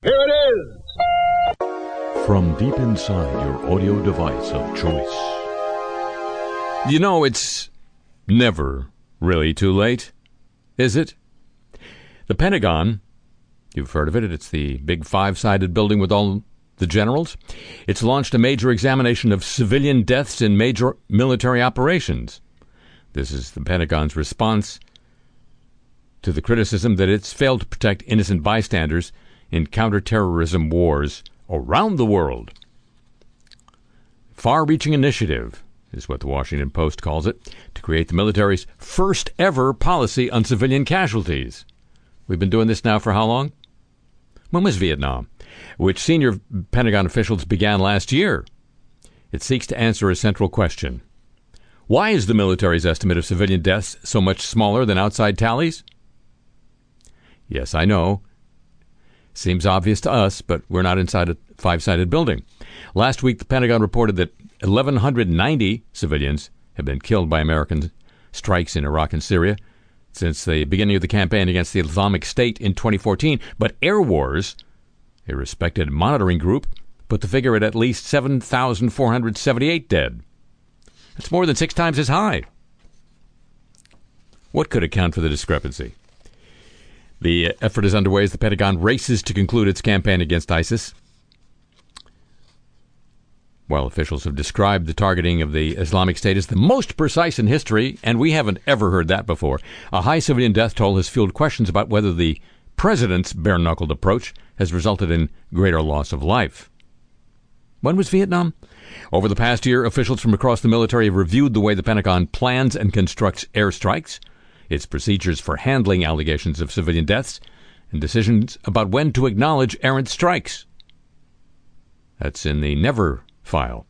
Here it is! From deep inside your audio device of choice. You know, it's never really too late, is it? The Pentagon, you've heard of it, it's the big five sided building with all the generals. It's launched a major examination of civilian deaths in major military operations. This is the Pentagon's response to the criticism that it's failed to protect innocent bystanders in counterterrorism wars around the world. Far reaching initiative is what the Washington Post calls it to create the military's first ever policy on civilian casualties. We've been doing this now for how long? When was Vietnam? Which senior Pentagon officials began last year. It seeks to answer a central question Why is the military's estimate of civilian deaths so much smaller than outside tallies? Yes, I know. Seems obvious to us, but we're not inside a five sided building. Last week, the Pentagon reported that 1,190 civilians have been killed by American strikes in Iraq and Syria since the beginning of the campaign against the Islamic State in 2014. But Airwars, a respected monitoring group, put the figure at at least 7,478 dead. That's more than six times as high. What could account for the discrepancy? The effort is underway as the Pentagon races to conclude its campaign against ISIS. While officials have described the targeting of the Islamic State as the most precise in history, and we haven't ever heard that before, a high civilian death toll has fueled questions about whether the president's bare knuckled approach has resulted in greater loss of life. When was Vietnam? Over the past year, officials from across the military have reviewed the way the Pentagon plans and constructs airstrikes its procedures for handling allegations of civilian deaths, and decisions about when to acknowledge errant strikes. That's in the Never file.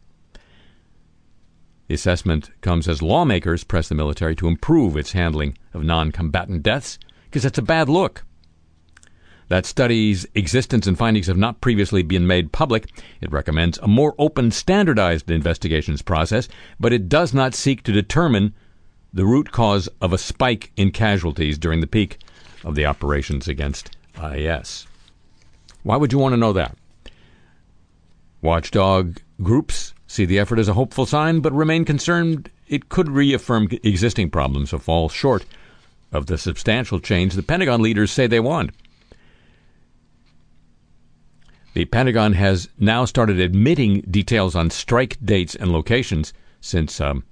The assessment comes as lawmakers press the military to improve its handling of non combatant deaths because that's a bad look. That study's existence and findings have not previously been made public. It recommends a more open, standardized investigations process, but it does not seek to determine the root cause of a spike in casualties during the peak of the operations against IS. Why would you want to know that? Watchdog groups see the effort as a hopeful sign, but remain concerned it could reaffirm existing problems or fall short of the substantial change the Pentagon leaders say they want. The Pentagon has now started admitting details on strike dates and locations since um,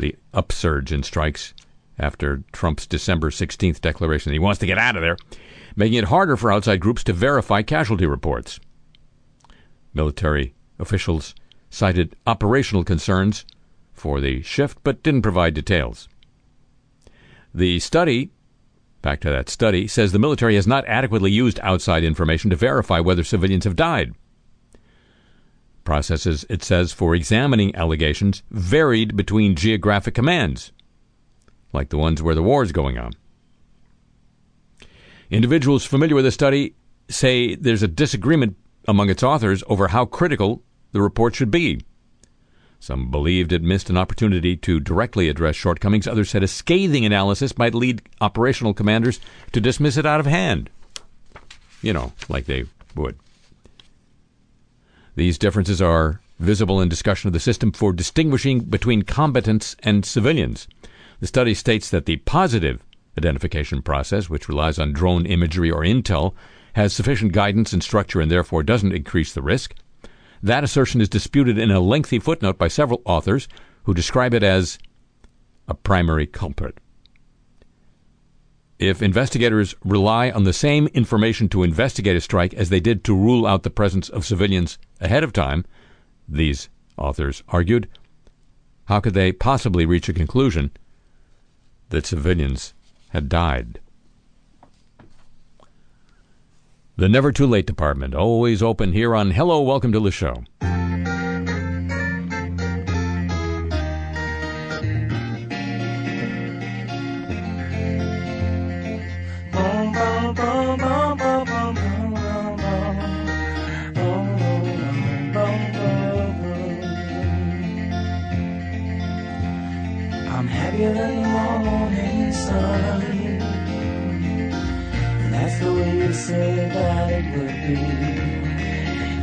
the upsurge in strikes after Trump's December 16th declaration that he wants to get out of there, making it harder for outside groups to verify casualty reports. Military officials cited operational concerns for the shift but didn't provide details. The study, back to that study, says the military has not adequately used outside information to verify whether civilians have died processes, it says, for examining allegations varied between geographic commands, like the ones where the war is going on. Individuals familiar with the study say there's a disagreement among its authors over how critical the report should be. Some believed it missed an opportunity to directly address shortcomings. Others said a scathing analysis might lead operational commanders to dismiss it out of hand. You know, like they would. These differences are visible in discussion of the system for distinguishing between combatants and civilians. The study states that the positive identification process, which relies on drone imagery or intel, has sufficient guidance and structure and therefore doesn't increase the risk. That assertion is disputed in a lengthy footnote by several authors who describe it as a primary culprit. If investigators rely on the same information to investigate a strike as they did to rule out the presence of civilians ahead of time, these authors argued, how could they possibly reach a conclusion that civilians had died? The Never Too Late Department, always open here on Hello, Welcome to the Show.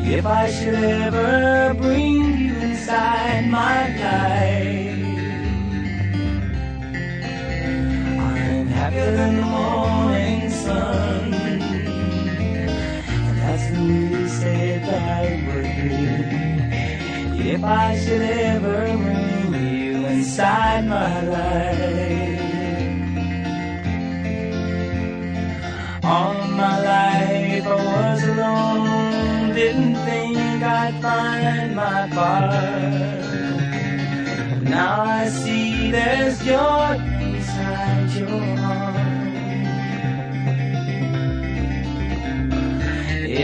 If I should ever bring you inside my life. I'm happier than the morning sun, and that's the way said that would be if I should ever bring you inside my life. All my life I was alone, didn't think I'd find my part. Now I see there's joy inside your heart.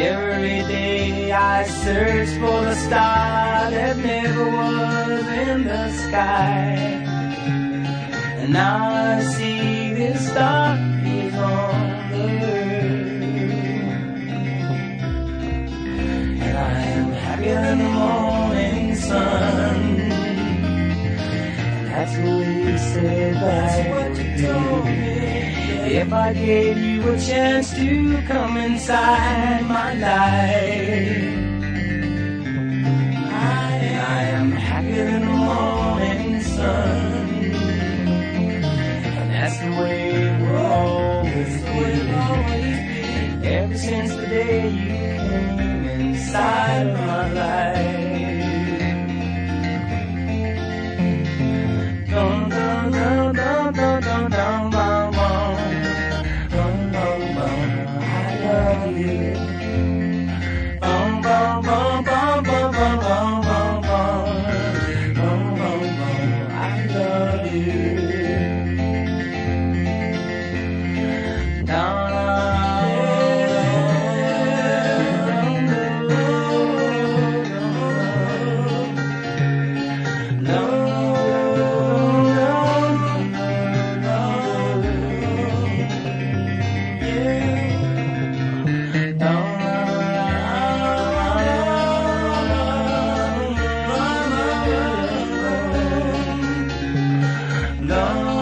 Every day I search for the star that never was in the sky. And now I see this star happier the morning sun. And that's what you said that's what you told me. If I gave you a chance to come inside my life. I, I am happier than the morning sun. And that's the way it will always be. Ever since the day you came inside my life. love.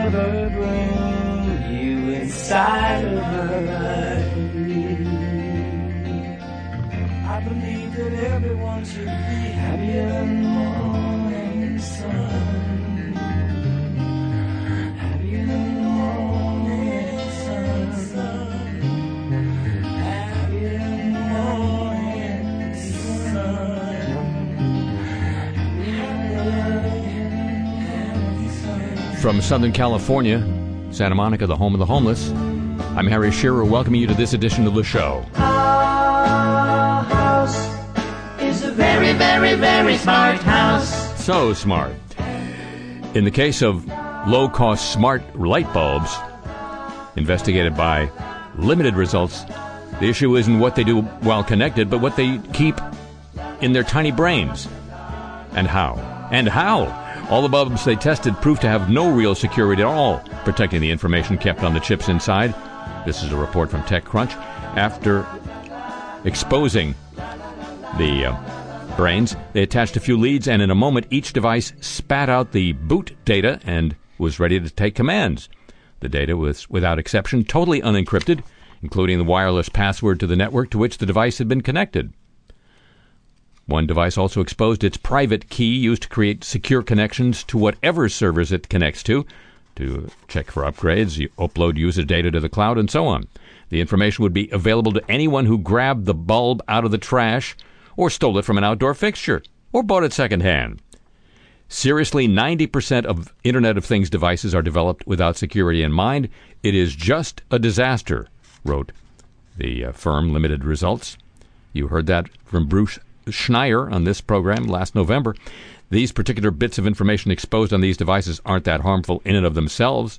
Ever bring you inside of life. I believe that everyone should be happier than the morning sun. From Southern California, Santa Monica, the home of the homeless, I'm Harry Shearer, welcoming you to this edition of the show. Our house is a very, very, very smart house. So smart. In the case of low cost smart light bulbs investigated by limited results. The issue isn't what they do while connected, but what they keep in their tiny brains. And how. And how. All the bulbs they tested proved to have no real security at all, protecting the information kept on the chips inside. This is a report from TechCrunch. After exposing the uh, brains, they attached a few leads, and in a moment, each device spat out the boot data and was ready to take commands. The data was, without exception, totally unencrypted, including the wireless password to the network to which the device had been connected. One device also exposed its private key used to create secure connections to whatever servers it connects to, to check for upgrades, you upload user data to the cloud, and so on. The information would be available to anyone who grabbed the bulb out of the trash, or stole it from an outdoor fixture, or bought it secondhand. Seriously, 90% of Internet of Things devices are developed without security in mind. It is just a disaster, wrote the uh, firm Limited Results. You heard that from Bruce Schneier on this program last November. These particular bits of information exposed on these devices aren't that harmful in and of themselves.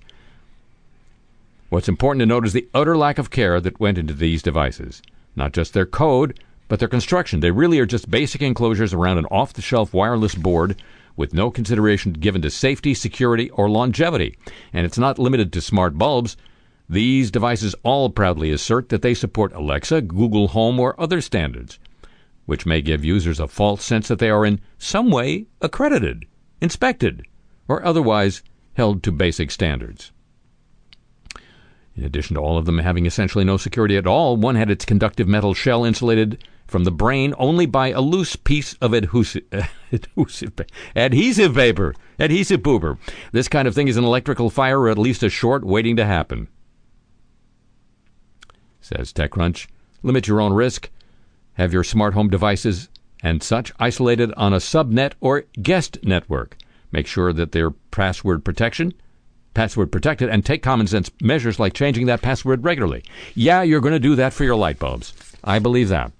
What's important to note is the utter lack of care that went into these devices. Not just their code, but their construction. They really are just basic enclosures around an off the shelf wireless board with no consideration given to safety, security, or longevity. And it's not limited to smart bulbs. These devices all proudly assert that they support Alexa, Google Home, or other standards which may give users a false sense that they are in some way accredited, inspected, or otherwise held to basic standards. In addition to all of them having essentially no security at all, one had its conductive metal shell insulated from the brain only by a loose piece of adhesive, adhesive paper. Adhesive paper. This kind of thing is an electrical fire or at least a short waiting to happen. Says TechCrunch. Limit your own risk. Have your smart home devices and such isolated on a subnet or guest network. Make sure that they're password protection, password protected, and take common sense measures like changing that password regularly. Yeah, you're going to do that for your light bulbs. I believe that.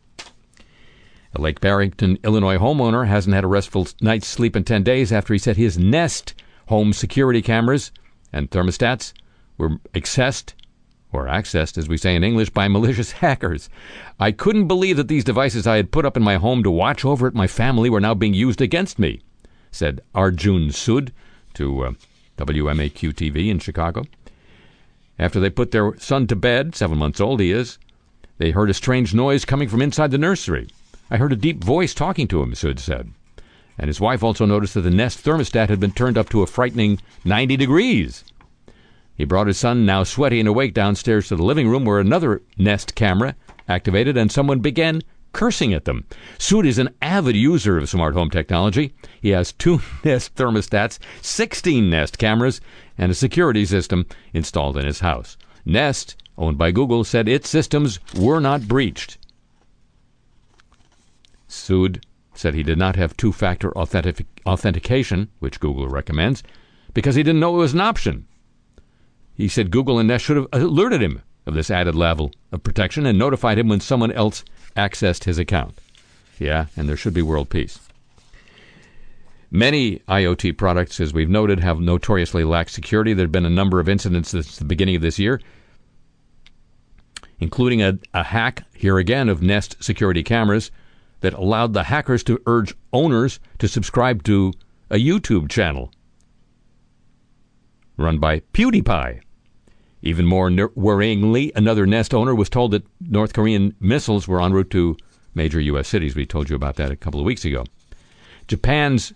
A Lake Barrington, Illinois homeowner hasn't had a restful night's sleep in 10 days after he said his Nest home security cameras and thermostats were accessed or accessed, as we say in English, by malicious hackers. I couldn't believe that these devices I had put up in my home to watch over at my family were now being used against me, said Arjun Sud to uh, WMAQ TV in Chicago. After they put their son to bed, seven months old he is, they heard a strange noise coming from inside the nursery. I heard a deep voice talking to him, Sud said. And his wife also noticed that the Nest thermostat had been turned up to a frightening 90 degrees. He brought his son, now sweaty and awake, downstairs to the living room where another Nest camera activated and someone began cursing at them. Sud is an avid user of smart home technology. He has two Nest thermostats, 16 Nest cameras, and a security system installed in his house. Nest, owned by Google, said its systems were not breached. Sud said he did not have two factor authentic- authentication, which Google recommends, because he didn't know it was an option. He said Google and Nest should have alerted him of this added level of protection and notified him when someone else accessed his account. Yeah, and there should be world peace. Many IoT products, as we've noted, have notoriously lacked security. There have been a number of incidents since the beginning of this year, including a, a hack, here again, of Nest security cameras that allowed the hackers to urge owners to subscribe to a YouTube channel run by PewDiePie. Even more worryingly, another Nest owner was told that North Korean missiles were en route to major U.S. cities. We told you about that a couple of weeks ago. Japan's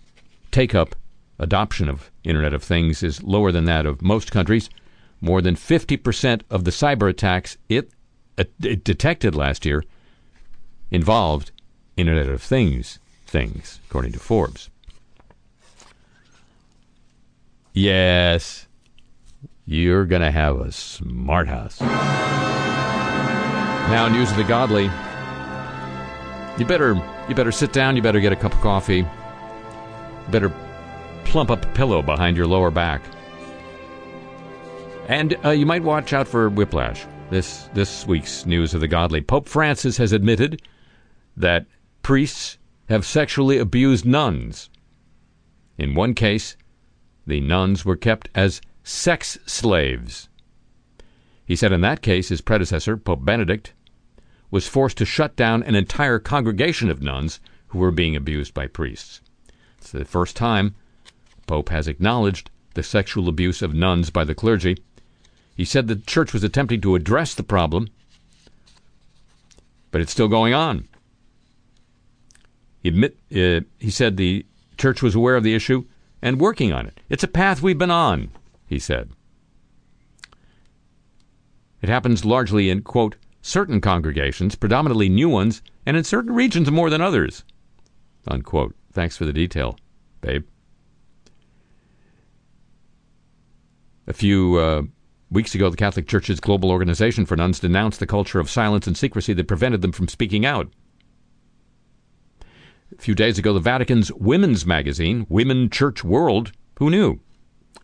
take up, adoption of Internet of Things is lower than that of most countries. More than 50% of the cyber attacks it, uh, it detected last year involved Internet of Things things, according to Forbes. Yes, you're going to have a smart house. Now, news of the godly. You better you better sit down. You better get a cup of coffee. You better plump up a pillow behind your lower back. And uh, you might watch out for whiplash. This this week's news of the godly. Pope Francis has admitted that priests have sexually abused nuns. In one case, the nuns were kept as sex slaves. He said in that case, his predecessor, Pope Benedict, was forced to shut down an entire congregation of nuns who were being abused by priests. It's the first time Pope has acknowledged the sexual abuse of nuns by the clergy. He said the church was attempting to address the problem, but it's still going on. He, admit, uh, he said the church was aware of the issue and working on it. It's a path we've been on, he said. It happens largely in, quote, certain congregations, predominantly new ones, and in certain regions more than others, unquote. Thanks for the detail, babe. A few uh, weeks ago, the Catholic Church's Global Organization for Nuns denounced the culture of silence and secrecy that prevented them from speaking out. A few days ago, the Vatican's women's magazine, Women Church World, who knew?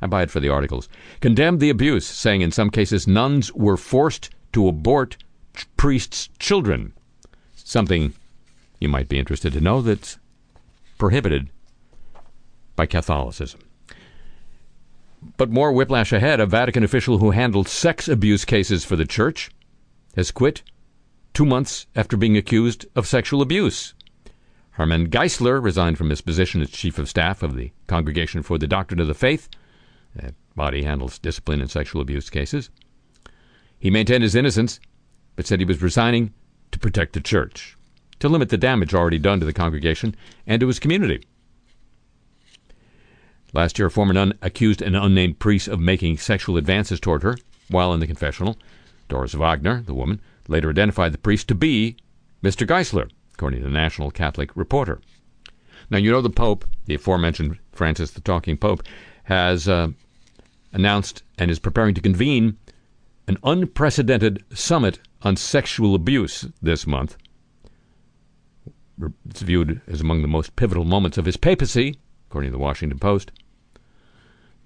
I buy it for the articles, condemned the abuse, saying in some cases nuns were forced to abort ch- priests' children. Something you might be interested to know that's prohibited by Catholicism. But more whiplash ahead. A Vatican official who handled sex abuse cases for the church has quit two months after being accused of sexual abuse. Hermann Geissler resigned from his position as chief of staff of the Congregation for the Doctrine of the Faith. That body handles discipline and sexual abuse cases. He maintained his innocence, but said he was resigning to protect the church, to limit the damage already done to the congregation and to his community. Last year, a former nun accused an unnamed priest of making sexual advances toward her while in the confessional. Doris Wagner, the woman, later identified the priest to be Mr. Geissler, according to the National Catholic Reporter. Now, you know the Pope, the aforementioned Francis the Talking Pope, has uh, announced and is preparing to convene an unprecedented summit on sexual abuse this month. It's viewed as among the most pivotal moments of his papacy, according to the Washington Post.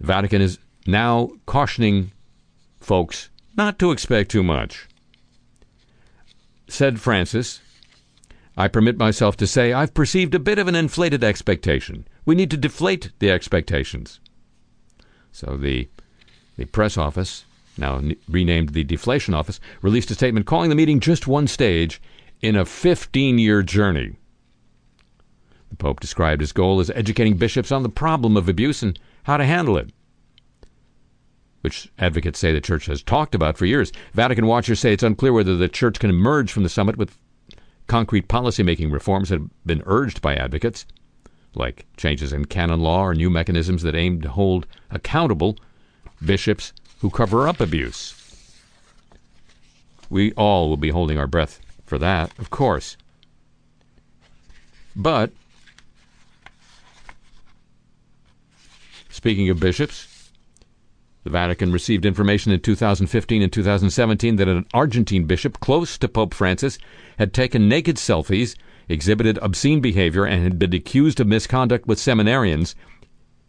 The Vatican is now cautioning folks not to expect too much. Said Francis, I permit myself to say I've perceived a bit of an inflated expectation. We need to deflate the expectations. So the the press office, now renamed the Deflation Office, released a statement calling the meeting just one stage in a 15-year journey. The Pope described his goal as educating bishops on the problem of abuse and how to handle it, which advocates say the Church has talked about for years. Vatican watchers say it's unclear whether the Church can emerge from the summit with concrete policymaking reforms that have been urged by advocates, like changes in canon law or new mechanisms that aim to hold accountable bishops who cover up abuse. We all will be holding our breath for that, of course. But, speaking of bishops, the Vatican received information in 2015 and 2017 that an Argentine bishop close to Pope Francis had taken naked selfies, exhibited obscene behavior, and had been accused of misconduct with seminarians,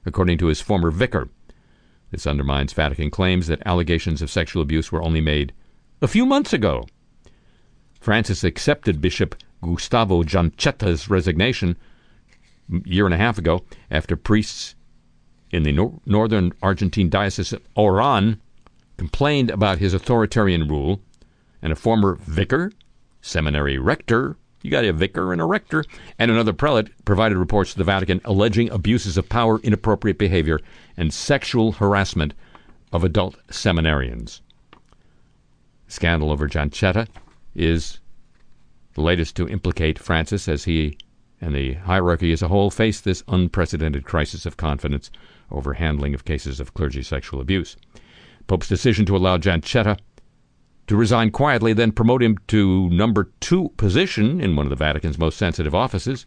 according to his former vicar. This undermines Vatican claims that allegations of sexual abuse were only made a few months ago. Francis accepted Bishop Gustavo Zanchetta's resignation a year and a half ago after priests in the nor- northern Argentine diocese of Oran complained about his authoritarian rule, and a former vicar, seminary rector, you got a vicar and a rector, and another prelate provided reports to the Vatican alleging abuses of power, inappropriate behavior, and sexual harassment of adult seminarians. Scandal over Zanchetta is the latest to implicate Francis as he and the hierarchy as a whole face this unprecedented crisis of confidence over handling of cases of clergy sexual abuse. Pope's decision to allow Zanchetta to resign quietly, then promote him to number two position in one of the Vatican's most sensitive offices,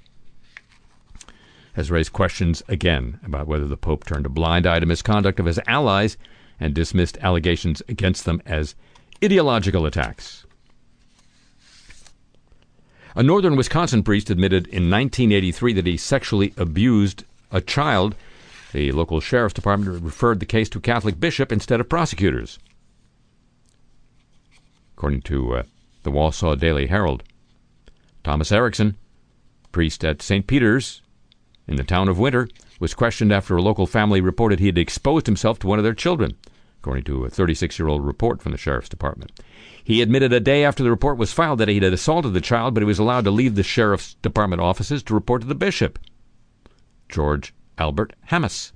has raised questions again about whether the Pope turned a blind eye to misconduct of his allies and dismissed allegations against them as ideological attacks. A northern Wisconsin priest admitted in 1983 that he sexually abused a child. The local sheriff's department referred the case to a Catholic bishop instead of prosecutors, according to uh, the Wausau Daily Herald. Thomas Erickson, priest at St. Peter's in the town of Winter, was questioned after a local family reported he had exposed himself to one of their children, according to a 36 year old report from the sheriff's department. He admitted a day after the report was filed that he had assaulted the child, but he was allowed to leave the sheriff's department offices to report to the bishop, George Albert Hammes.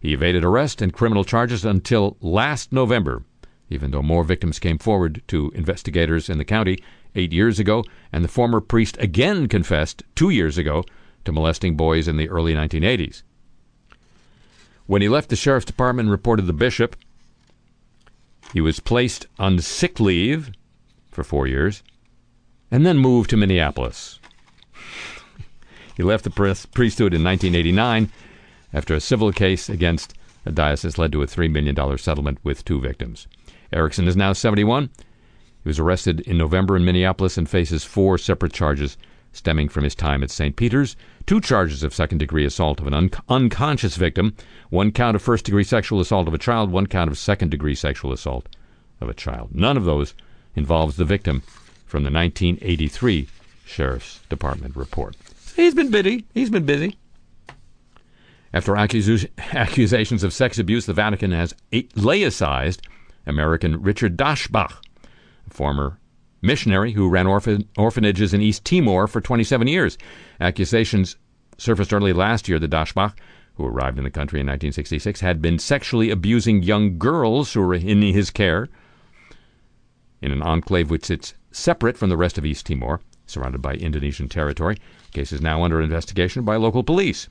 He evaded arrest and criminal charges until last November, even though more victims came forward to investigators in the county eight years ago, and the former priest again confessed two years ago to molesting boys in the early 1980s. When he left the sheriff's department and reported the bishop, he was placed on sick leave for four years and then moved to Minneapolis. he left the priesthood in 1989 after a civil case against a diocese led to a $3 million settlement with two victims. Erickson is now 71. He was arrested in November in Minneapolis and faces four separate charges stemming from his time at St. Peter's, two charges of second degree assault of an un- unconscious victim, one count of first degree sexual assault of a child, one count of second degree sexual assault of a child. None of those involves the victim from the 1983 Sheriff's Department report. He's been busy. He's been busy. After accusations of sex abuse, the Vatican has laicized American Richard Daschbach, a former missionary who ran orphan- orphanages in East Timor for 27 years. Accusations surfaced early last year that Daschbach, who arrived in the country in 1966, had been sexually abusing young girls who were in his care in an enclave which sits separate from the rest of East Timor, surrounded by Indonesian territory. The case is now under investigation by local police.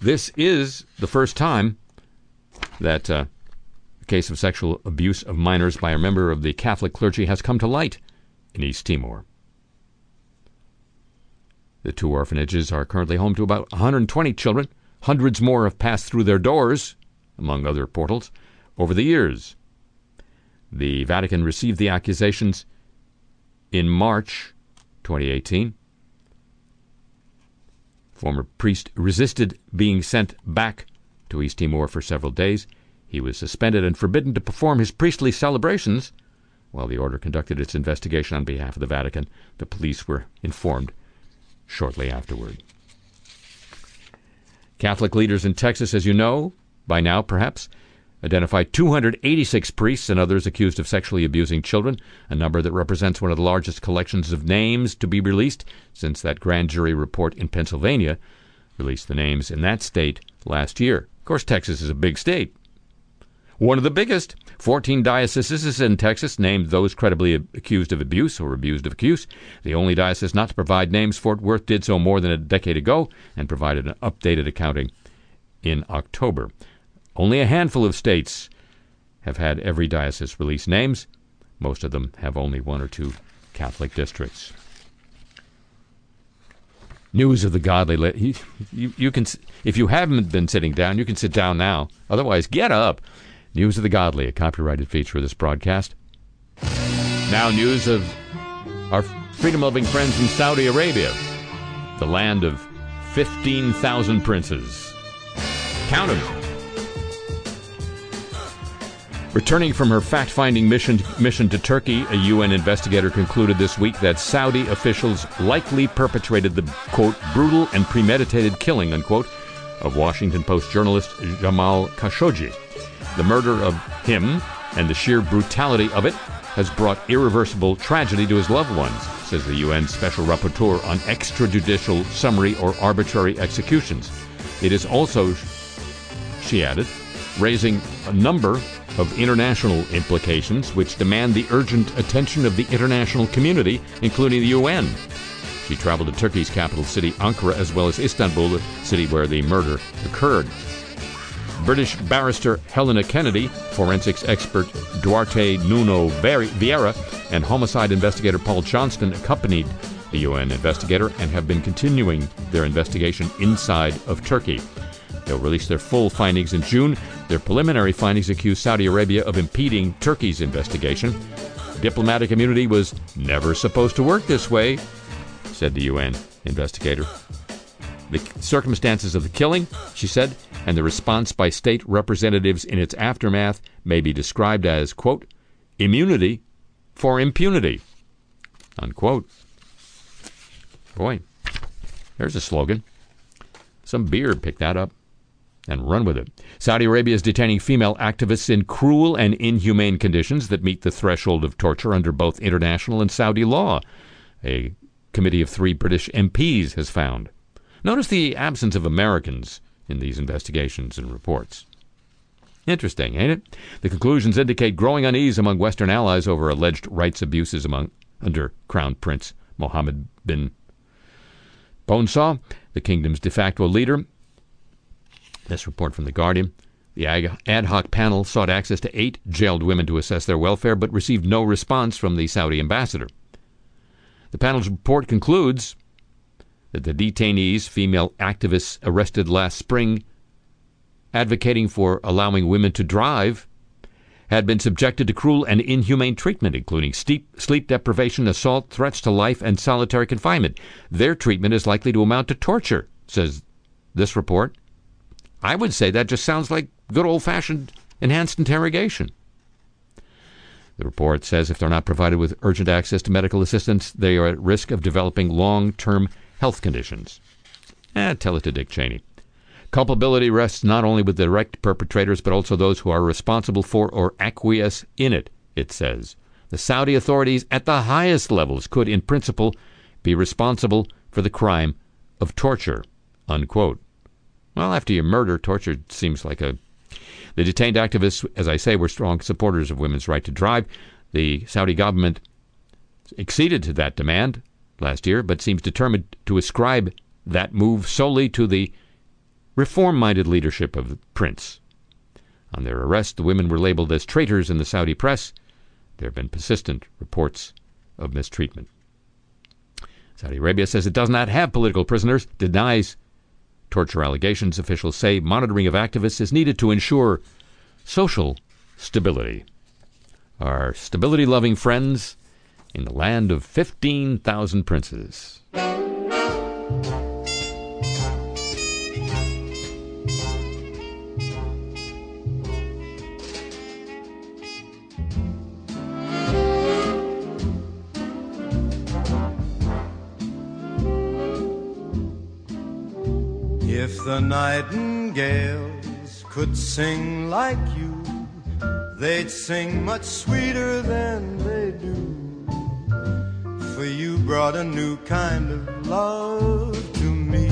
This is the first time that uh, case of sexual abuse of minors by a member of the Catholic clergy has come to light in East Timor. The two orphanages are currently home to about 120 children. Hundreds more have passed through their doors, among other portals, over the years. The Vatican received the accusations in March 2018 Former priest resisted being sent back to East Timor for several days. He was suspended and forbidden to perform his priestly celebrations. While the order conducted its investigation on behalf of the Vatican, the police were informed shortly afterward. Catholic leaders in Texas, as you know, by now perhaps, identified 286 priests and others accused of sexually abusing children, a number that represents one of the largest collections of names to be released since that grand jury report in Pennsylvania released the names in that state last year. Of course, Texas is a big state. One of the biggest. 14 dioceses in Texas named those credibly accused of abuse or abused of abuse. The only diocese not to provide names, Fort Worth, did so more than a decade ago and provided an updated accounting in October. Only a handful of states have had every diocese release names. Most of them have only one or two Catholic districts. News of the godly. You, you, you can, if you haven't been sitting down, you can sit down now. Otherwise, get up. News of the godly, a copyrighted feature of this broadcast. Now, news of our freedom loving friends in Saudi Arabia, the land of 15,000 princes. Count them. Returning from her fact finding mission, mission to Turkey, a UN investigator concluded this week that Saudi officials likely perpetrated the, quote, brutal and premeditated killing, unquote, of Washington Post journalist Jamal Khashoggi. The murder of him and the sheer brutality of it has brought irreversible tragedy to his loved ones, says the UN Special Rapporteur on extrajudicial, summary, or arbitrary executions. It is also, she added, raising a number of international implications which demand the urgent attention of the international community, including the UN. She traveled to Turkey's capital city, Ankara, as well as Istanbul, the city where the murder occurred. British barrister Helena Kennedy, forensics expert Duarte Nuno Vieira, and homicide investigator Paul Johnston accompanied the UN investigator and have been continuing their investigation inside of Turkey. They'll release their full findings in June. Their preliminary findings accuse Saudi Arabia of impeding Turkey's investigation. Diplomatic immunity was never supposed to work this way, said the UN investigator. The circumstances of the killing, she said, and the response by state representatives in its aftermath may be described as, quote, immunity for impunity, unquote. Boy, there's a slogan. Some beer picked that up. and run with it. Saudi Arabia is detaining female activists in cruel and inhumane conditions that meet the threshold of torture under both international and Saudi law, a committee of three British MPs has found. Notice the absence of Americans in these investigations and reports. Interesting, ain't it? The conclusions indicate growing unease among Western allies over alleged rights abuses among under Crown Prince Mohammed bin Bonesaw, the kingdom's de facto leader, this report from The Guardian. The ad hoc panel sought access to eight jailed women to assess their welfare, but received no response from the Saudi ambassador. The panel's report concludes that the detainees, female activists arrested last spring, advocating for allowing women to drive, had been subjected to cruel and inhumane treatment, including steep sleep deprivation, assault, threats to life, and solitary confinement. Their treatment is likely to amount to torture, says this report. I would say that just sounds like good old fashioned enhanced interrogation. The report says if they're not provided with urgent access to medical assistance, they are at risk of developing long term health conditions. Eh, tell it to Dick Cheney. Culpability rests not only with the direct perpetrators, but also those who are responsible for or acquiesce in it, it says. The Saudi authorities at the highest levels could, in principle, be responsible for the crime of torture. Unquote. Well, after you murder, torture seems like a. The detained activists, as I say, were strong supporters of women's right to drive. The Saudi government acceded to that demand last year, but seems determined to ascribe that move solely to the reform minded leadership of the prince. On their arrest, the women were labeled as traitors in the Saudi press. There have been persistent reports of mistreatment. Saudi Arabia says it does not have political prisoners, denies torture allegations, officials say monitoring of activists is needed to ensure social stability. Our stability loving friends in the land of 15,000 princes. If the nightingales could sing like you, they'd sing much sweeter than they do. For you brought a new kind of love to me.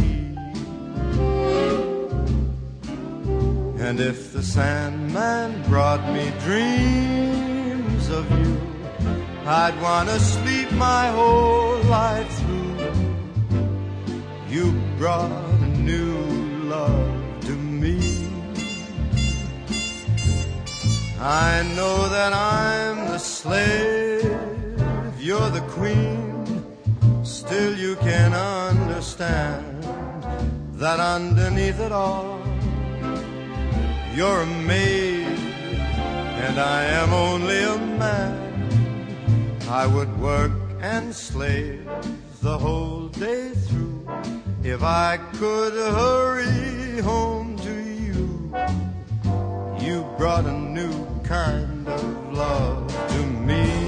And if the Sandman brought me dreams of you, I'd want to sleep my whole life through. You brought a new love to me. I know that I'm the slave, you're the queen. Still, you can understand that underneath it all, you're a maid, and I am only a man. I would work and slave the whole day through if I could hurry home to you. You brought a new kind of love to me.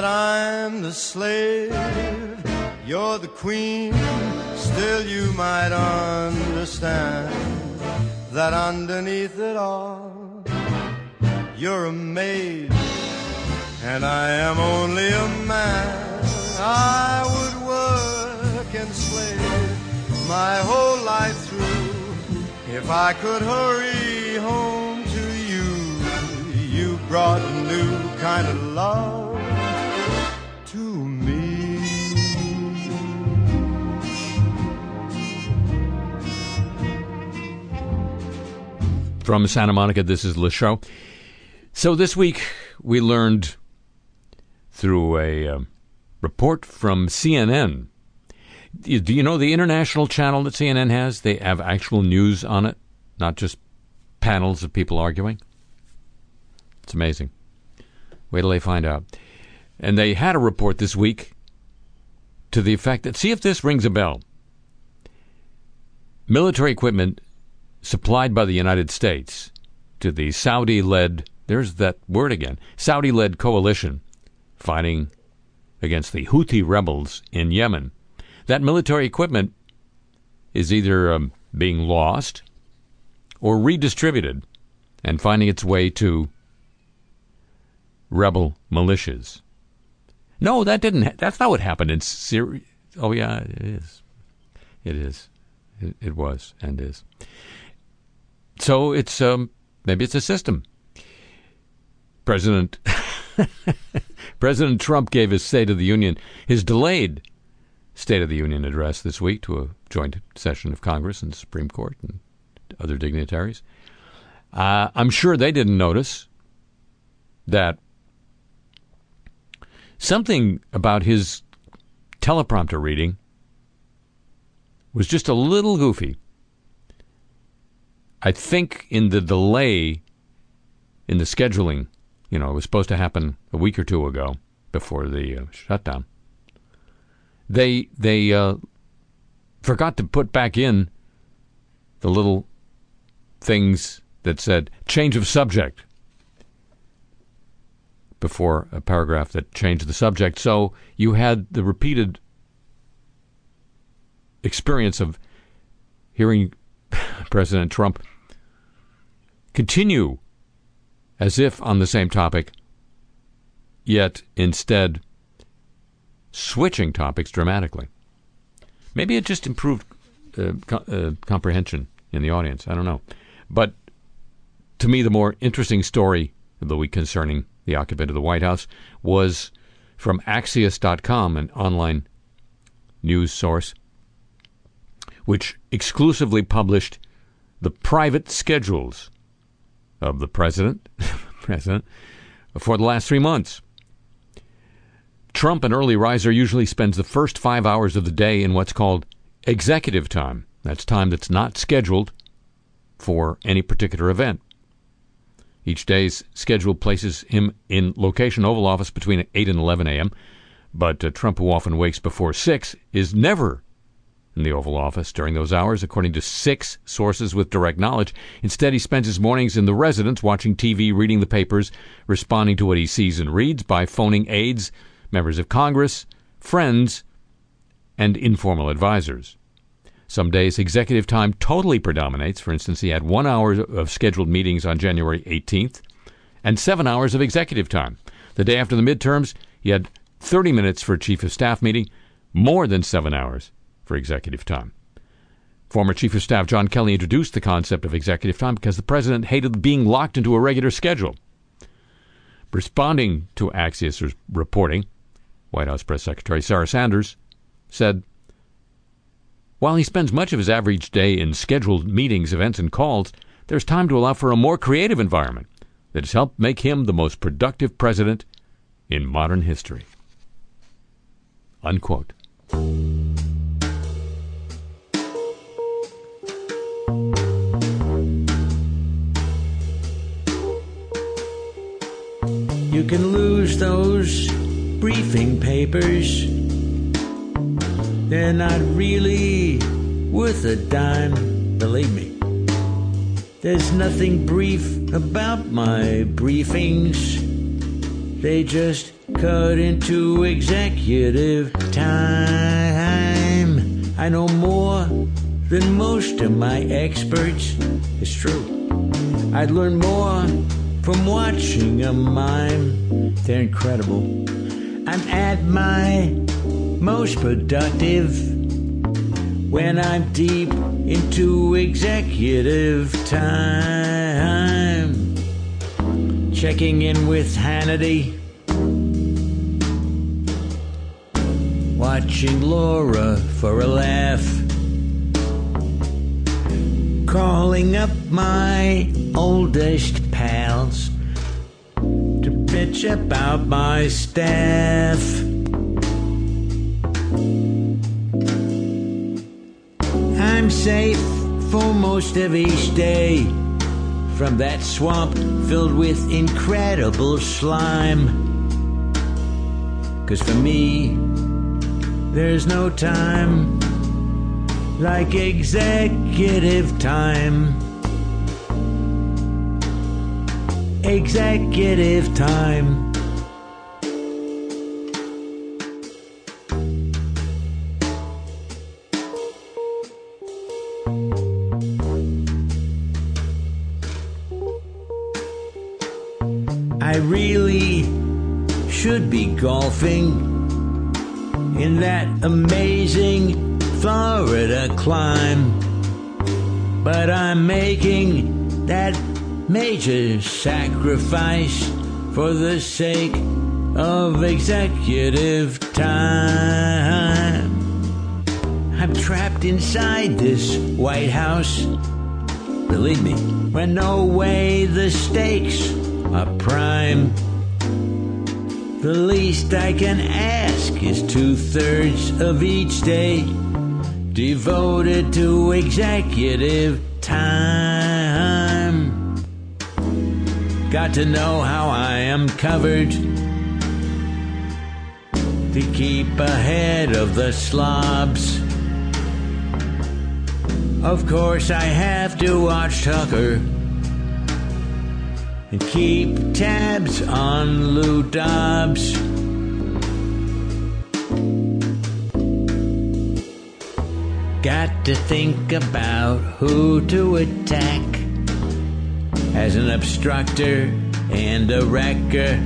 That I'm the slave, you're the queen. Still, you might understand that underneath it all, you're a maid, and I am only a man. I would work and slave my whole life through if I could hurry home to you. You brought a new kind of love From Santa Monica, this is Le Show. So this week we learned through a um, report from CNN. Do you know the international channel that CNN has? They have actual news on it, not just panels of people arguing. It's amazing. Wait till they find out. And they had a report this week to the effect that see if this rings a bell. Military equipment supplied by the United States to the Saudi led, there's that word again, Saudi led coalition fighting against the Houthi rebels in Yemen. That military equipment is either um, being lost or redistributed and finding its way to rebel militias. No, that didn't. Ha- that's not what happened in Syria. Oh yeah, it is. It is. It, it was and is. So it's um, maybe it's a system. President President Trump gave his State of the Union, his delayed State of the Union address this week to a joint session of Congress and Supreme Court and other dignitaries. Uh, I'm sure they didn't notice that something about his teleprompter reading was just a little goofy. I think in the delay in the scheduling, you know, it was supposed to happen a week or two ago before the uh, shutdown. They they uh, forgot to put back in the little things that said change of subject before a paragraph that changed the subject. So you had the repeated experience of hearing President Trump continue as if on the same topic, yet instead switching topics dramatically. Maybe it just improved uh, co- uh, comprehension in the audience. I don't know. But to me, the more interesting story of the week concerning the occupant of the White House was from Axios.com, an online news source, which exclusively published the private schedules of the president, president for the last three months. Trump, an early riser, usually spends the first five hours of the day in what's called executive time. That's time that's not scheduled for any particular event. Each day's schedule places him in location Oval Office between 8 and 11 a.m., but uh, Trump, who often wakes before 6, is never in the Oval Office during those hours, according to six sources with direct knowledge. Instead, he spends his mornings in the residence watching TV, reading the papers, responding to what he sees and reads by phoning aides, members of Congress, friends, and informal advisors. Some days, executive time totally predominates. For instance, he had one hour of scheduled meetings on January 18th and seven hours of executive time. The day after the midterms, he had 30 minutes for a chief of staff meeting, more than seven hours for executive time. Former Chief of Staff John Kelly introduced the concept of executive time because the president hated being locked into a regular schedule. Responding to Axios' reporting, White House Press Secretary Sarah Sanders said, While he spends much of his average day in scheduled meetings, events, and calls, there's time to allow for a more creative environment that has helped make him the most productive president in modern history. Unquote. You can lose those briefing papers. They're not really worth a dime, believe me. There's nothing brief about my briefings. They just cut into executive time. I know more than most of my experts. It's true. I'd learn more from watching a mime. They're incredible. I'm at my most productive when I'm deep into executive time. Checking in with Hannity. Watching Laura for a laugh. Calling up my oldest pals to bitch about my staff. I'm safe for most of each day from that swamp filled with incredible slime. Cause for me, there's no time like executive time. Executive time. I really should be golfing in that amazing Florida climb. But I'm making that major sacrifice for the sake of executive time. I'm trapped inside this White House. Believe me, when no way the stakes are prime. The least I can ask is two thirds of each day devoted to executive time. Got to know how I am covered to keep ahead of the slobs. Of course, I have to watch Tucker and keep tabs on Lou Dobbs. Got to think about who to attack as an obstructor and a wrecker.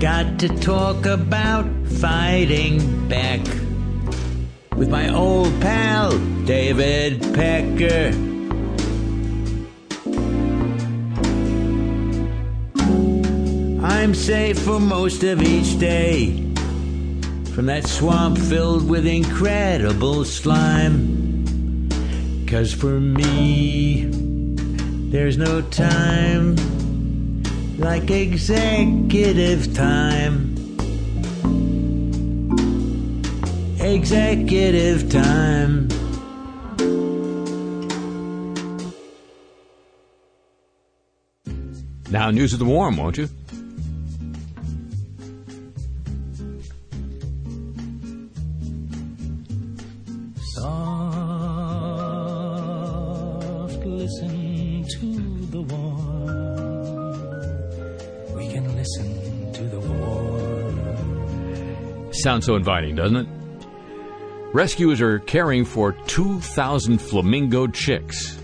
Got to talk about fighting back with my old pal David Pecker. I'm safe for most of each day from that swamp filled with incredible slime. Cause for me, there's no time like executive time. Executive time. Now, news of the warm, won't you? Sounds so inviting, doesn't it? Rescuers are caring for 2,000 flamingo chicks.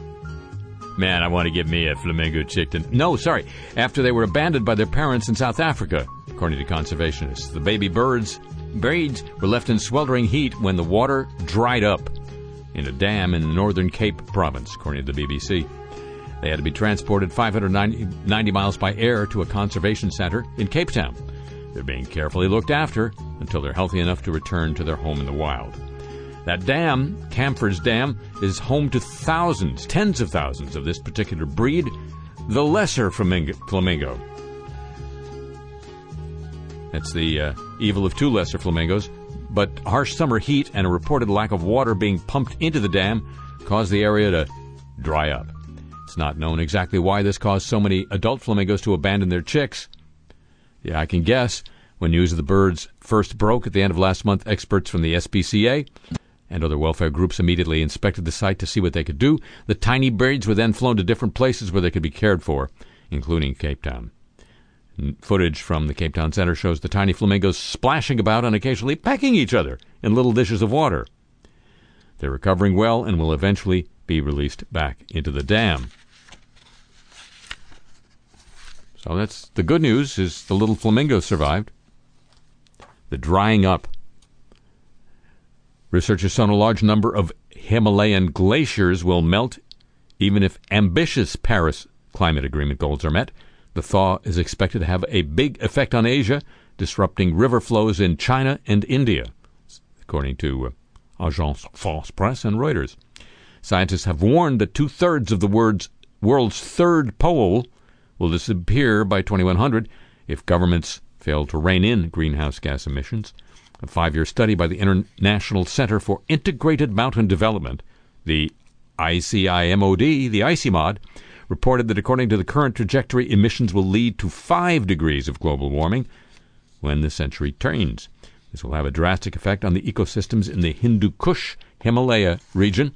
Man, I want to give me a flamingo chick to. No, sorry. After they were abandoned by their parents in South Africa, according to conservationists. The baby birds breeds were left in sweltering heat when the water dried up in a dam in the northern Cape province, according to the BBC. They had to be transported 590 miles by air to a conservation center in Cape Town. They're being carefully looked after until they're healthy enough to return to their home in the wild. That dam, Kamfers Dam, is home to thousands, tens of thousands of this particular breed, the lesser flamingo. That's the uh, evil of two lesser flamingos. But harsh summer heat and a reported lack of water being pumped into the dam caused the area to dry up. It's not known exactly why this caused so many adult flamingos to abandon their chicks. Yeah, I can guess. When news of the birds first broke at the end of last month, experts from the SPCA and other welfare groups immediately inspected the site to see what they could do. The tiny birds were then flown to different places where they could be cared for, including Cape Town. Footage from the Cape Town Center shows the tiny flamingos splashing about and occasionally pecking each other in little dishes of water. They're recovering well and will eventually be released back into the dam. So that's the good news is the little flamingos survived. The drying up. Researchers found a large number of Himalayan glaciers will melt even if ambitious Paris Climate Agreement goals are met. The thaw is expected to have a big effect on Asia, disrupting river flows in China and India, according to uh, Agence France Presse and Reuters. Scientists have warned that two thirds of the world's, world's third pole will disappear by 2100 if governments fail to rein in greenhouse gas emissions. A five year study by the International Center for Integrated Mountain Development, the ICIMOD, the reported that according to the current trajectory, emissions will lead to 5 degrees of global warming when the century turns. This will have a drastic effect on the ecosystems in the Hindu Kush Himalaya region.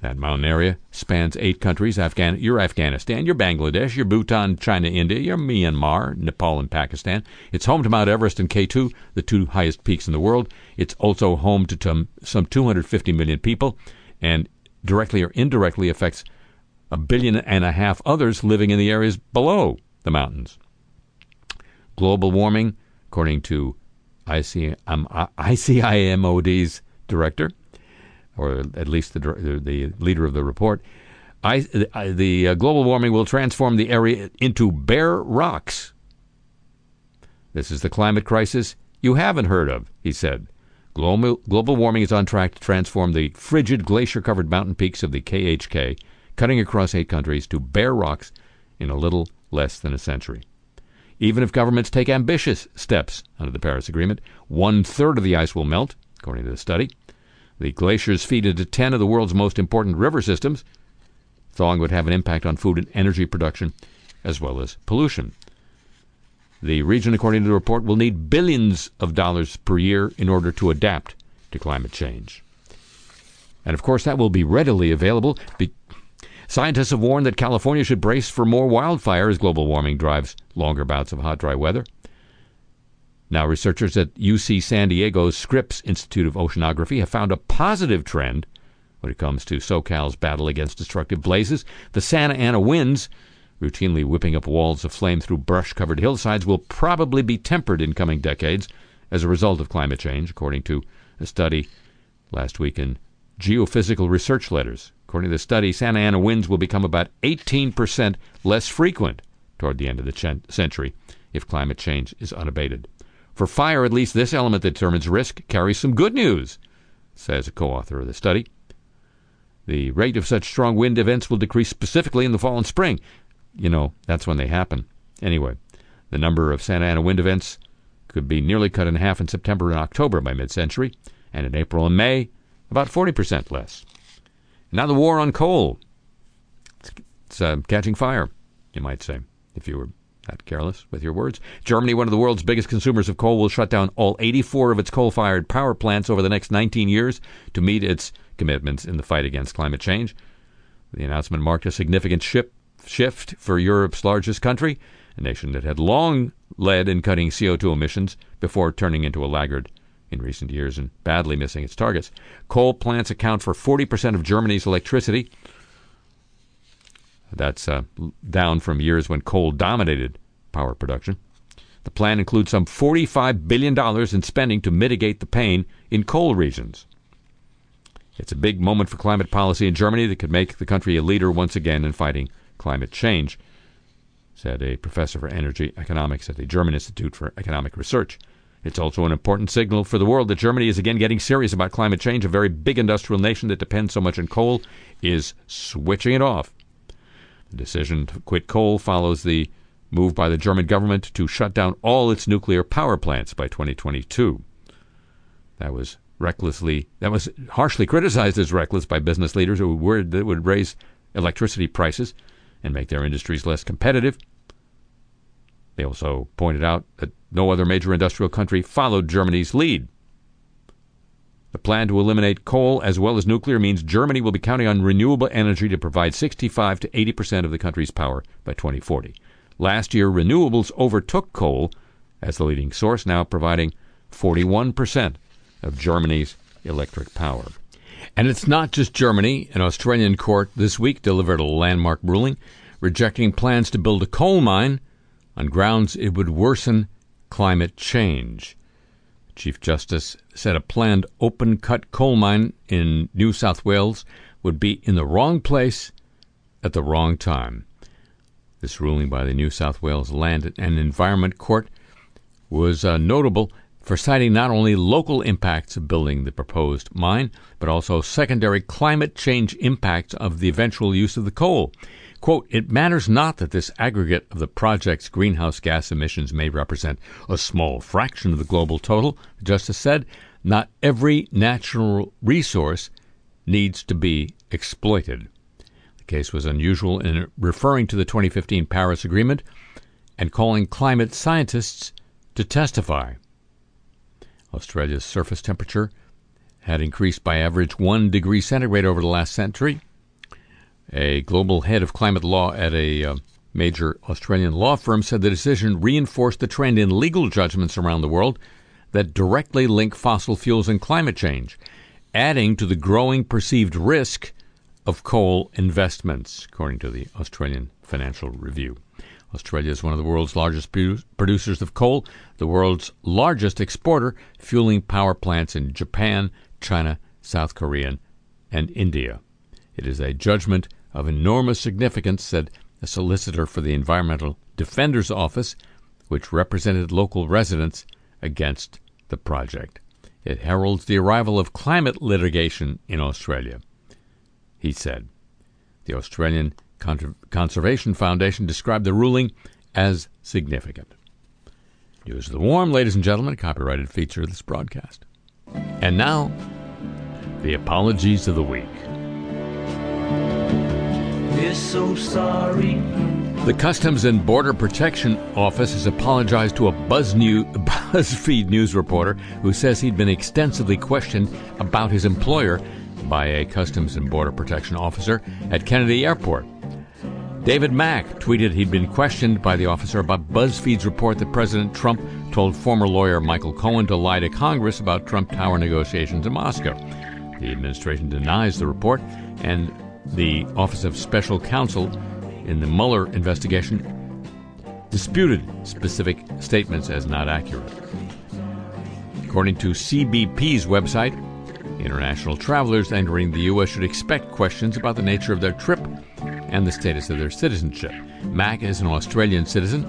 That mountain area spans eight countries Afghan, your Afghanistan, your Bangladesh, your Bhutan, China, India, your Myanmar, Nepal, and Pakistan. It's home to Mount Everest and K2, the two highest peaks in the world. It's also home to t- some 250 million people and directly or indirectly affects a billion and a half others living in the areas below the mountains. Global warming, according to ICIMOD's director, or at least the, the leader of the report, I, the uh, global warming will transform the area into bare rocks. This is the climate crisis you haven't heard of, he said. Global, global warming is on track to transform the frigid glacier covered mountain peaks of the KHK, cutting across eight countries, to bare rocks in a little less than a century. Even if governments take ambitious steps under the Paris Agreement, one third of the ice will melt, according to the study. The glaciers feed into 10 of the world's most important river systems. Thawing would have an impact on food and energy production, as well as pollution. The region, according to the report, will need billions of dollars per year in order to adapt to climate change. And of course, that will be readily available. Be- Scientists have warned that California should brace for more wildfire as global warming drives longer bouts of hot, dry weather. Now, researchers at UC San Diego's Scripps Institute of Oceanography have found a positive trend when it comes to SoCal's battle against destructive blazes. The Santa Ana winds, routinely whipping up walls of flame through brush covered hillsides, will probably be tempered in coming decades as a result of climate change, according to a study last week in Geophysical Research Letters. According to the study, Santa Ana winds will become about 18% less frequent toward the end of the ch- century if climate change is unabated. For fire, at least this element that determines risk carries some good news, says a co author of the study. The rate of such strong wind events will decrease specifically in the fall and spring. You know, that's when they happen. Anyway, the number of Santa Ana wind events could be nearly cut in half in September and October by mid century, and in April and May, about 40% less. Now the war on coal. It's uh, catching fire, you might say, if you were that careless with your words. Germany, one of the world's biggest consumers of coal, will shut down all 84 of its coal fired power plants over the next 19 years to meet its commitments in the fight against climate change. The announcement marked a significant ship, shift for Europe's largest country, a nation that had long led in cutting CO2 emissions before turning into a laggard in recent years and badly missing its targets. Coal plants account for 40% of Germany's electricity. That's uh, down from years when coal dominated power production. The plan includes some $45 billion in spending to mitigate the pain in coal regions. It's a big moment for climate policy in Germany that could make the country a leader once again in fighting climate change, said a professor for energy economics at the German Institute for Economic Research. It's also an important signal for the world that Germany is again getting serious about climate change. A very big industrial nation that depends so much on coal is switching it off. The decision to quit coal follows the move by the German government to shut down all its nuclear power plants by 2022. That was recklessly that was harshly criticized as reckless by business leaders who worried that it would raise electricity prices and make their industries less competitive. They also pointed out that no other major industrial country followed Germany's lead. The plan to eliminate coal as well as nuclear means Germany will be counting on renewable energy to provide 65 to 80 percent of the country's power by 2040. Last year, renewables overtook coal as the leading source, now providing 41 percent of Germany's electric power. And it's not just Germany. An Australian court this week delivered a landmark ruling rejecting plans to build a coal mine on grounds it would worsen climate change. Chief Justice said a planned open cut coal mine in New South Wales would be in the wrong place at the wrong time. This ruling by the New South Wales Land and Environment Court was uh, notable for citing not only local impacts of building the proposed mine, but also secondary climate change impacts of the eventual use of the coal. Quote, it matters not that this aggregate of the project's greenhouse gas emissions may represent a small fraction of the global total, the justice said. Not every natural resource needs to be exploited. The case was unusual in referring to the 2015 Paris Agreement and calling climate scientists to testify. Australia's surface temperature had increased by average 1 degree centigrade over the last century. A global head of climate law at a uh, major Australian law firm said the decision reinforced the trend in legal judgments around the world that directly link fossil fuels and climate change, adding to the growing perceived risk of coal investments, according to the Australian Financial Review. Australia is one of the world's largest producers of coal, the world's largest exporter, fueling power plants in Japan, China, South Korea, and India. It is a judgment of enormous significance, said a solicitor for the Environmental Defender's Office, which represented local residents against the project. It heralds the arrival of climate litigation in Australia, he said. The Australian Conservation Foundation described the ruling as significant. News of the Warm, ladies and gentlemen, copyrighted feature of this broadcast. And now, the apologies of the week. We're so sorry. The Customs and Border Protection Office has apologized to a Buzz New, BuzzFeed news reporter who says he'd been extensively questioned about his employer by a Customs and Border Protection officer at Kennedy Airport. David Mack tweeted he'd been questioned by the officer about BuzzFeed's report that President Trump told former lawyer Michael Cohen to lie to Congress about Trump Tower negotiations in Moscow. The administration denies the report, and the Office of Special Counsel in the Mueller investigation disputed specific statements as not accurate. According to CBP's website, international travelers entering the U.S. should expect questions about the nature of their trip and the status of their citizenship. Mack is an Australian citizen.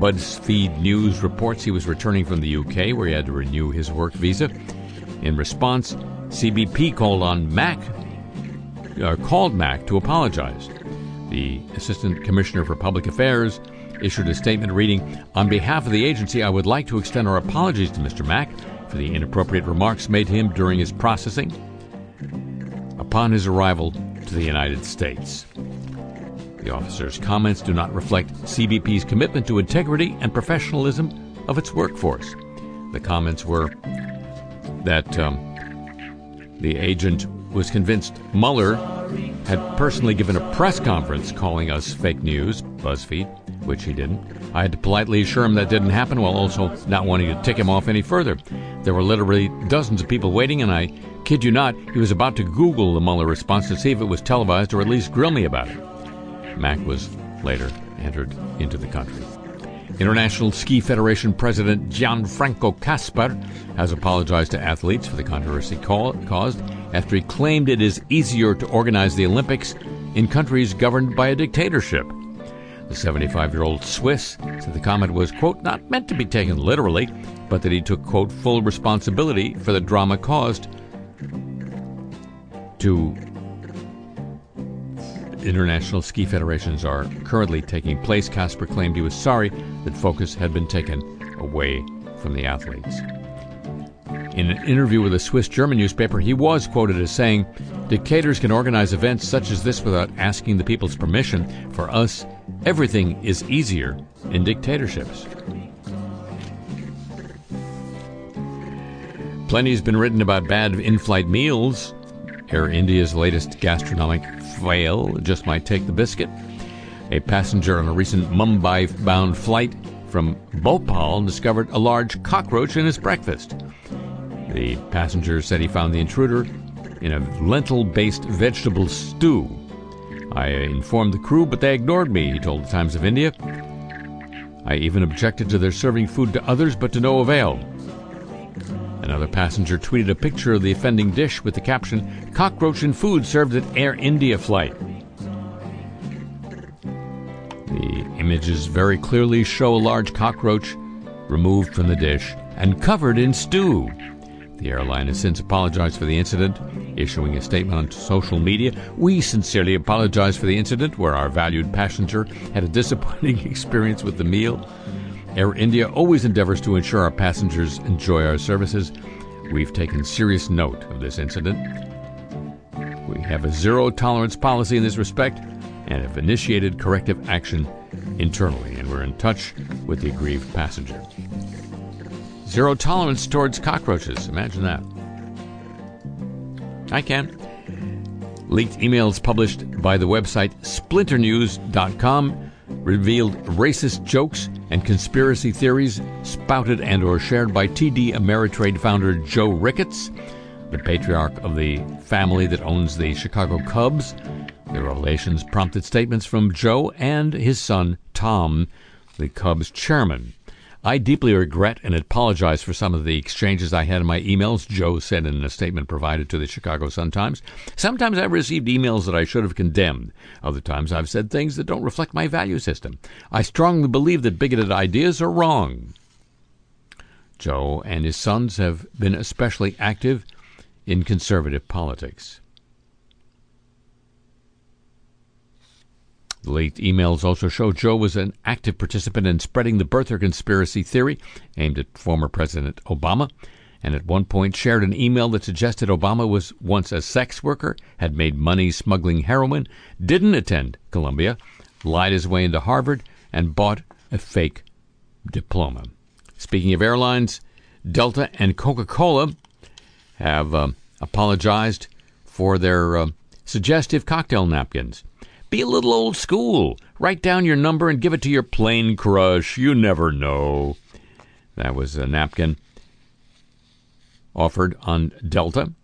BuzzFeed News reports he was returning from the UK, where he had to renew his work visa. In response, CBP called on Mack, uh, called Mack to apologize. The Assistant Commissioner for Public Affairs issued a statement reading, "On behalf of the agency, I would like to extend our apologies to Mr. Mack for the inappropriate remarks made to him during his processing upon his arrival to the United States." The officer's comments do not reflect CBP's commitment to integrity and professionalism of its workforce. The comments were that um, the agent was convinced Mueller had personally given a press conference calling us fake news, BuzzFeed, which he didn't. I had to politely assure him that didn't happen while also not wanting to tick him off any further. There were literally dozens of people waiting, and I kid you not, he was about to Google the Mueller response to see if it was televised or at least grill me about it. Mack was later entered into the country. International Ski Federation President Gianfranco Kasper has apologized to athletes for the controversy caused after he claimed it is easier to organize the Olympics in countries governed by a dictatorship. The 75 year old Swiss said the comment was, quote, not meant to be taken literally, but that he took, quote, full responsibility for the drama caused to international ski federations are currently taking place. Kasper claimed he was sorry that focus had been taken away from the athletes. In an interview with a Swiss German newspaper, he was quoted as saying, Dictators can organize events such as this without asking the people's permission. For us, everything is easier in dictatorships. Plenty has been written about bad in flight meals. Air India's latest gastronomic fail just might take the biscuit. A passenger on a recent Mumbai bound flight from Bhopal discovered a large cockroach in his breakfast. The passenger said he found the intruder in a lentil based vegetable stew. I informed the crew, but they ignored me, he told the Times of India. I even objected to their serving food to others, but to no avail. Another passenger tweeted a picture of the offending dish with the caption, Cockroach in food served at Air India flight. The images very clearly show a large cockroach removed from the dish and covered in stew. The airline has since apologized for the incident, issuing a statement on social media. We sincerely apologize for the incident where our valued passenger had a disappointing experience with the meal. Air India always endeavors to ensure our passengers enjoy our services. We've taken serious note of this incident. We have a zero tolerance policy in this respect and have initiated corrective action internally, and we're in touch with the aggrieved passenger. Zero tolerance towards cockroaches. Imagine that. I can. Leaked emails published by the website splinternews.com revealed racist jokes and conspiracy theories spouted and or shared by TD Ameritrade founder Joe Ricketts, the patriarch of the family that owns the Chicago Cubs. The revelations prompted statements from Joe and his son Tom, the Cubs chairman. I deeply regret and apologize for some of the exchanges I had in my emails, Joe said in a statement provided to the Chicago Sun-Times. Sometimes I've received emails that I should have condemned. Other times I've said things that don't reflect my value system. I strongly believe that bigoted ideas are wrong. Joe and his sons have been especially active in conservative politics. The leaked emails also show Joe was an active participant in spreading the birther conspiracy theory aimed at former President Obama, and at one point shared an email that suggested Obama was once a sex worker, had made money smuggling heroin, didn't attend Columbia, lied his way into Harvard, and bought a fake diploma. Speaking of airlines, Delta and Coca Cola have uh, apologized for their uh, suggestive cocktail napkins. Be a little old school. Write down your number and give it to your plane crush. You never know. That was a napkin offered on Delta.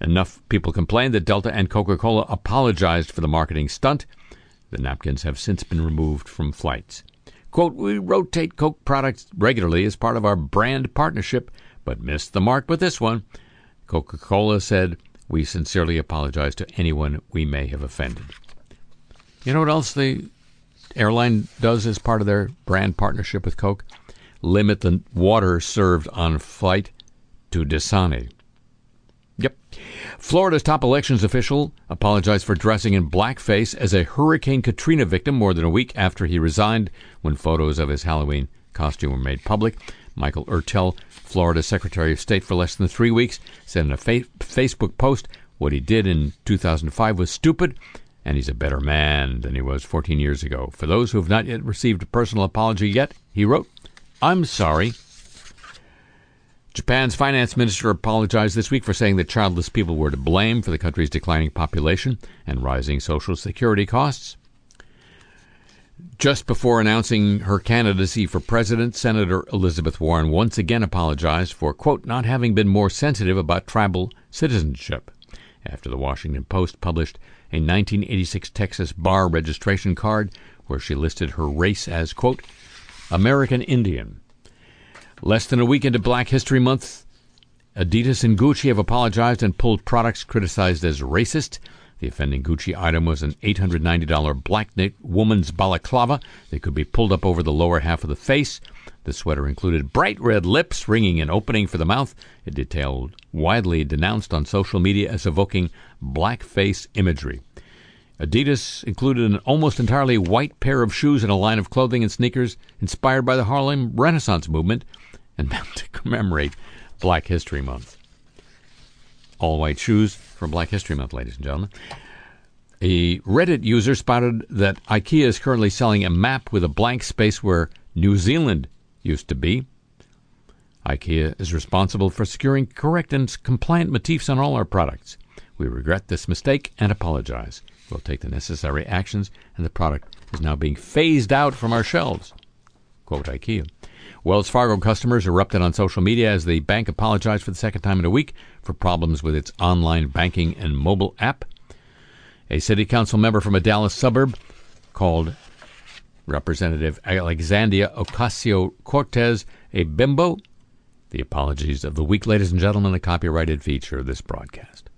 Enough people complained that Delta and Coca Cola apologized for the marketing stunt. The napkins have since been removed from flights. Quote, we rotate Coke products regularly as part of our brand partnership, but missed the mark with this one. Coca Cola said, We sincerely apologize to anyone we may have offended. You know what else the airline does as part of their brand partnership with Coke? Limit the water served on flight to Dasani. Yep. Florida's top elections official apologized for dressing in blackface as a Hurricane Katrina victim more than a week after he resigned when photos of his Halloween costume were made public. Michael Ertel, Florida Secretary of State for less than three weeks, said in a fa- Facebook post what he did in 2005 was stupid and he's a better man than he was 14 years ago. For those who have not yet received a personal apology yet, he wrote, I'm sorry. Japan's finance minister apologized this week for saying that childless people were to blame for the country's declining population and rising social security costs. Just before announcing her candidacy for president, Senator Elizabeth Warren once again apologized for, quote, not having been more sensitive about tribal citizenship after the Washington Post published a 1986 Texas bar registration card where she listed her race as, quote, American Indian. Less than a week into Black History Month, Adidas and Gucci have apologized and pulled products criticized as racist. The offending Gucci item was an $890 black knit woman's balaclava that could be pulled up over the lower half of the face. The sweater included bright red lips, ringing an opening for the mouth. It detailed widely denounced on social media as evoking blackface imagery. Adidas included an almost entirely white pair of shoes and a line of clothing and sneakers inspired by the Harlem Renaissance movement and meant to commemorate Black History Month. All white shoes for Black History Month, ladies and gentlemen. A Reddit user spotted that IKEA is currently selling a map with a blank space where New Zealand used to be. IKEA is responsible for securing correct and compliant motifs on all our products. We regret this mistake and apologize. We'll take the necessary actions, and the product is now being phased out from our shelves. Quote IKEA. Wells Fargo customers erupted on social media as the bank apologized for the second time in a week for problems with its online banking and mobile app. A city council member from a Dallas suburb called Representative Alexandria Ocasio Cortez a bimbo. The apologies of the week, ladies and gentlemen, a copyrighted feature of this broadcast.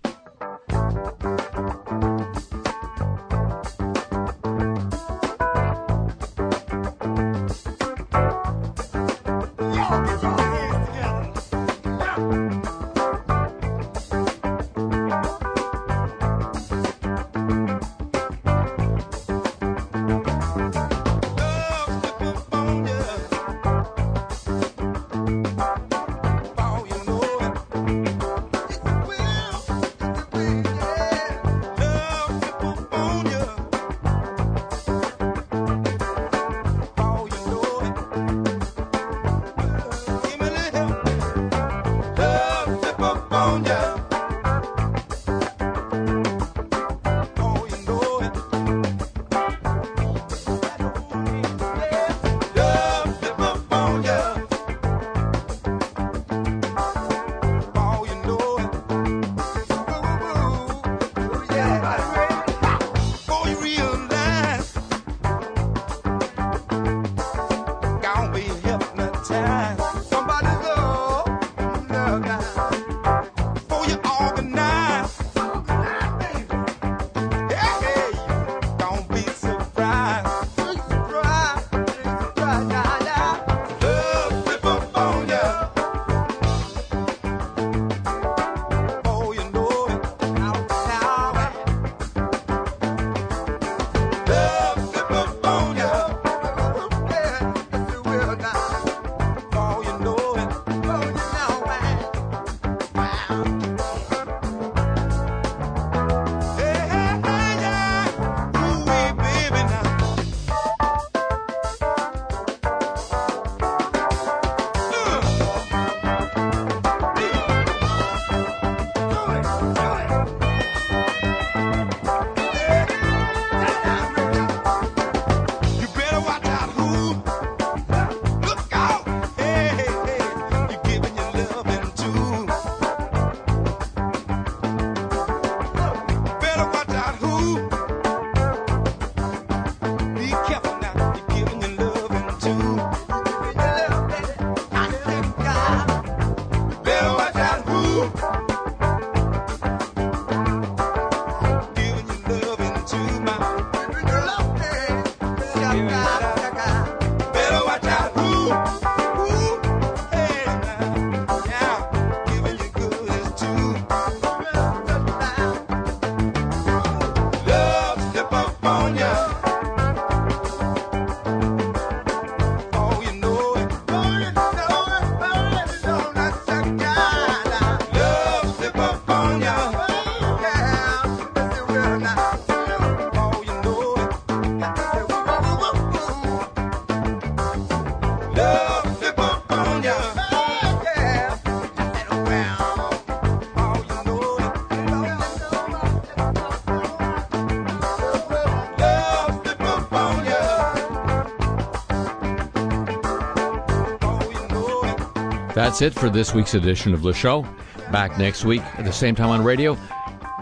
That's it for this week's edition of the show. Back next week at the same time on radio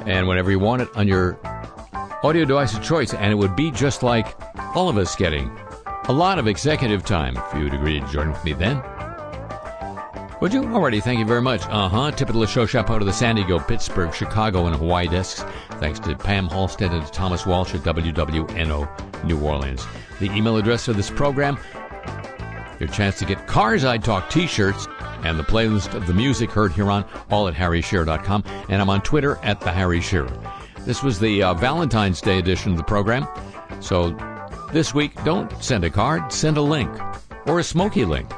and whenever you want it on your audio device of choice. And it would be just like all of us getting a lot of executive time if you would agree to join with me then. Would you? Already, thank you very much. Uh huh. Tip of the show chapeau to the San Diego, Pittsburgh, Chicago, and Hawaii desks. Thanks to Pam Halstead and to Thomas Walsh at WWNO New Orleans. The email address of this program, your chance to get Cars I Talk t shirts, and the playlist of the music heard here on, all at harryshearer.com. And I'm on Twitter at the Harry Shearer. This was the uh, Valentine's Day edition of the program. So this week, don't send a card, send a link or a smoky link.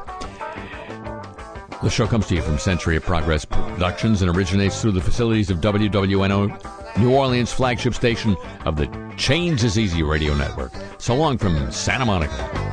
The show comes to you from Century of Progress Productions and originates through the facilities of WWNO, New Orleans flagship station of the Change is Easy radio network. So long from Santa Monica.